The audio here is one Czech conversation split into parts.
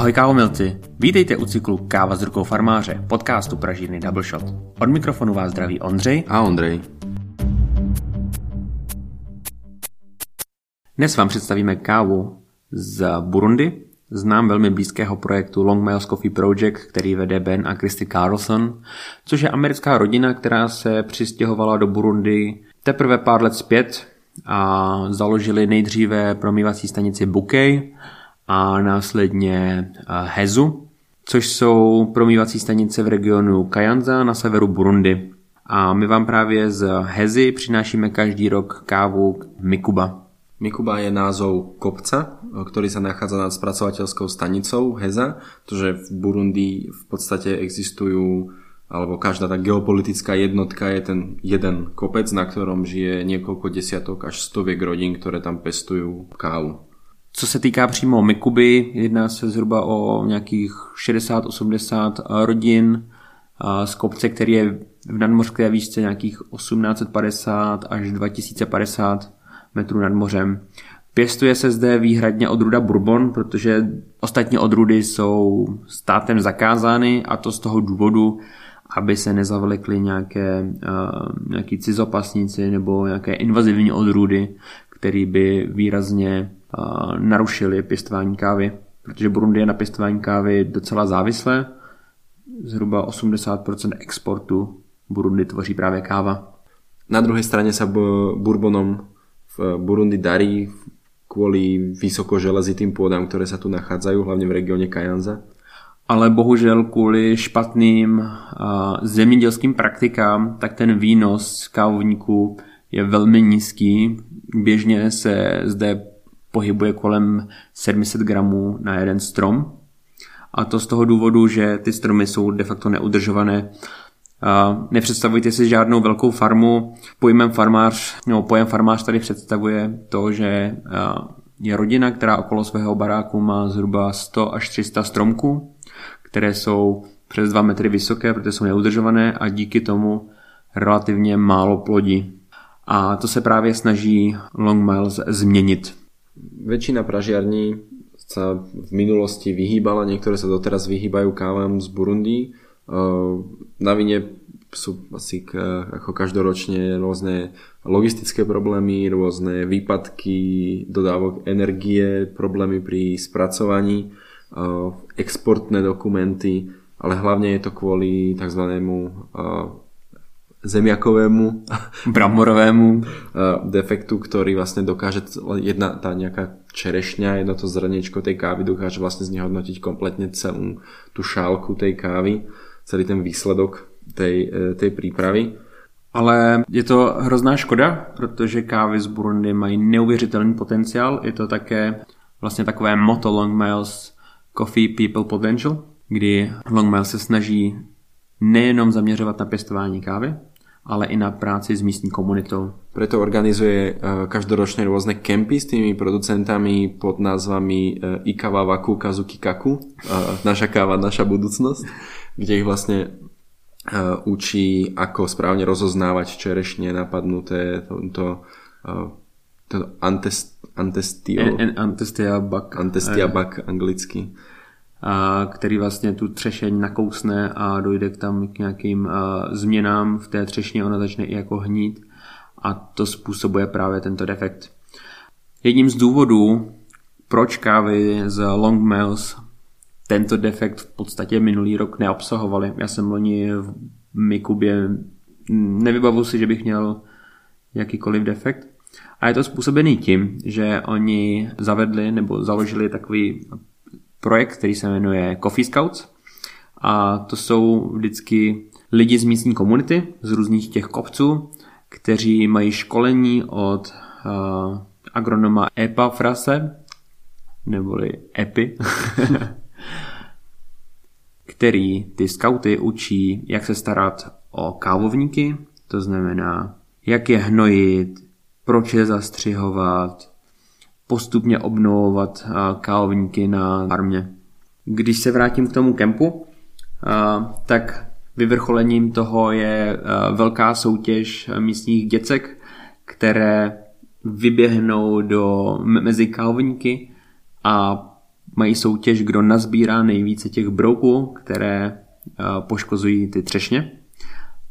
Ahoj kávomilci, vítejte u cyklu Káva s rukou farmáře, podcastu Pražírny Double Shot. Od mikrofonu vás zdraví Ondřej a Ondřej. Dnes vám představíme kávu z Burundi, znám velmi blízkého projektu Long Miles Coffee Project, který vede Ben a Christy Carlson, což je americká rodina, která se přistěhovala do Burundi teprve pár let zpět a založili nejdříve promývací stanici Bouquet a následně Hezu, což jsou promývací stanice v regionu Kayanza na severu Burundi. A my vám právě z Hezy přinášíme každý rok kávu Mikuba. Mikuba je názov kopca, ktorý sa nachádza nad spracovateľskou stanicou Heza, pretože v Burundi v podstate existujú alebo každá tá geopolitická jednotka je ten jeden kopec, na ktorom žije niekoľko desiatok až stoviek rodín, ktoré tam pestujú kávu. Co se týká přímo Mikuby, jedná se zhruba o nějakých 60-80 rodin z kopce, který je v nadmořské výšce nějakých 1850 až 2050 metrů nad mořem. Pěstuje se zde výhradně odruda Bourbon, protože ostatní odrudy jsou státem zakázány a to z toho důvodu, aby se nezavlekly nějaké, uh, nějaký cizopasníci nebo nějaké invazivní odrůdy, které by výrazně uh, narušily pěstování kávy. Protože Burundi je na pěstování kávy docela závislé. Zhruba 80% exportu Burundi tvoří právě káva. Na druhé straně se Bourbonom v Burundi darí kvôli vysokoželezitým pôdam, ktoré sa tu nachádzajú, hlavne v regióne Kajanza ale bohužel kvůli špatným zemědělským praktikám, tak ten výnos kávovníků je velmi nízký. Běžně se zde pohybuje kolem 700 gramů na jeden strom. A to z toho důvodu, že ty stromy jsou de facto neudržované. Nepředstavujte si žádnou velkou farmu. Pojmem farmář, no, pojem farmář tady představuje to, že je rodina, která okolo svého baráku má zhruba 100 až 300 stromků které jsou přes 2 metry vysoké, protože jsou neudržované a díky tomu relativně málo plodí. A to se právě snaží Long Miles změnit. Väčšina pražiarní sa v minulosti vyhýbala, niektoré sa doteraz vyhýbajú kávam z Burundi. Na vine sú asi ako každoročne rôzne logistické problémy, rôzne výpadky dodávok energie, problémy pri spracovaní Eh, exportné dokumenty, ale hlavne je to kvôli tzv. Zemiakovému bramorovému defektu, ktorý vlastne dokáže jedna tá nejaká čerešňa, jedno to zrniečko tej kávy dokáže vlastne znehodnotiť kompletne celú tú šálku tej kávy, celý ten výsledok tej, tej prípravy. Ale je to hrozná škoda, protože kávy z Burundi mají neuvěřitelný potenciál. Je to také vlastně takové moto Long Miles Coffee People Potential, kdy Longmail se snaží nejenom zaměřovat na pěstování kávy, ale i na práci s místní komunitou. Preto organizuje eh, každoročne rôzne kempy s tými producentami pod názvami eh, Ikawa Waku Kazuki Kaku, eh, naša káva, naša budúcnosť, kde ich vlastne učí, ako správne rozoznávať čerešne napadnuté, to, to, to antest, Antestio. En, antestia bak. Antestia bak anglicky. Který vlastně tu třešeň nakousne a dojde k tam k nějakým změnám v té třešně, ona začne i jako hnít a to způsobuje právě tento defekt. Jedním z důvodů, proč kávy z Long Mills tento defekt v podstatě minulý rok neobsahovaly. Já jsem loni v Mikubě nevybavu si, že bych měl jakýkoliv defekt, a je to způsobený tím, že oni zavedli nebo založili takový projekt, který se jmenuje Coffee Scouts. A to jsou vždycky lidi z místní komunity, z různých těch kopců, kteří mají školení od uh, agronoma Epa Frase, neboli Epi, který ty skauty učí, jak se starat o kávovníky, to znamená, jak je hnojit, proč je zastřihovat, postupně obnovovat kávovníky na farmě. Když se vrátím k tomu kempu, tak vyvrcholením toho je velká soutěž místních děcek, které vyběhnou do, mezi kávovníky a mají soutěž, kdo nazbírá nejvíce těch brouků, které poškozují ty třešně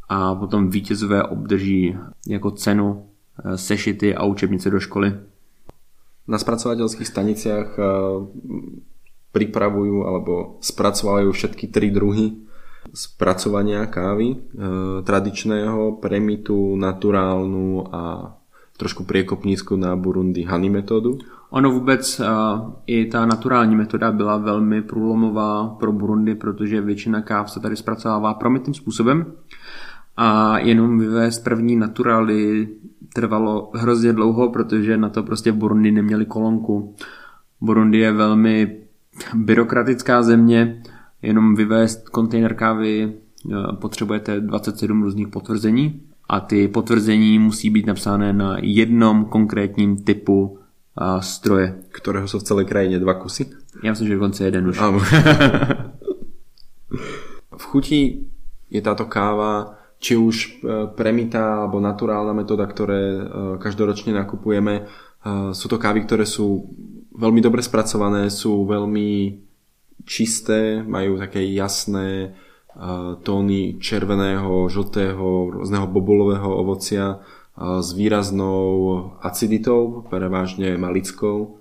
a potom vítězové obdrží jako cenu sešity a učebnice do školy. Na spracovateľských staniciach pripravujú alebo spracovajú všetky tri druhy spracovania kávy, e, tradičného, premitu, naturálnu a trošku priekopnícku na Burundi honey metodu. Ono vůbec uh, i ta naturální metoda byla velmi průlomová pro Burundi, protože většina káv se tady zpracovává promitným způsobem a jenom vyvést první naturály trvalo hrozně dlouho, protože na to prostě v Burundi neměli kolonku. Burundi je velmi byrokratická země, jenom vyvést kontejner kávy eh, potřebujete 27 různých potvrzení a ty potvrzení musí být napsané na jednom konkrétním typu a stroje. Kterého jsou v celé krajině dva kusy? Já myslím, že dokonce jeden už. v chuti je táto káva či už eh, premita alebo naturálna metóda, ktoré eh, každoročne nakupujeme. Sú to kávy, ktoré sú veľmi dobre spracované, sú veľmi čisté, majú také jasné tóny červeného, žltého, rôzneho bobulového ovocia s výraznou aciditou, prevážne malickou.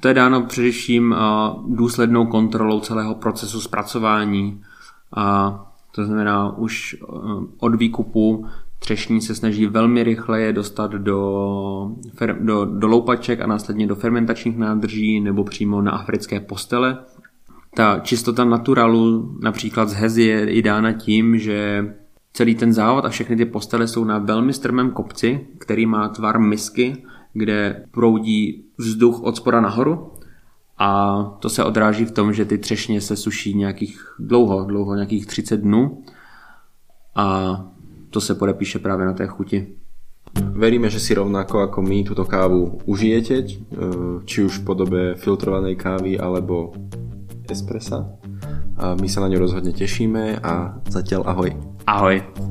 To je dáno především důslednou kontrolou celého procesu zpracování. A to znamená už od výkupu Třešní se snaží velmi rychle je dostat do, do, do loupaček a následně do fermentačních nádrží nebo přímo na africké postele. Ta čistota naturalu například z hezy je i dána tím, že celý ten závod a všechny ty postele jsou na velmi strmém kopci, který má tvar misky, kde proudí vzduch od spora nahoru a to se odráží v tom, že ty třešně se suší nějakých dlouho, dlouho, nějakých 30 dnů a to se podepíše právě na té chuti. Veríme, že si rovnako ako my túto kávu užijete, e, či už v podobe filtrovanej kávy alebo espressa. A my sa na ňu rozhodne tešíme a zatiaľ ahoj. Ahoj.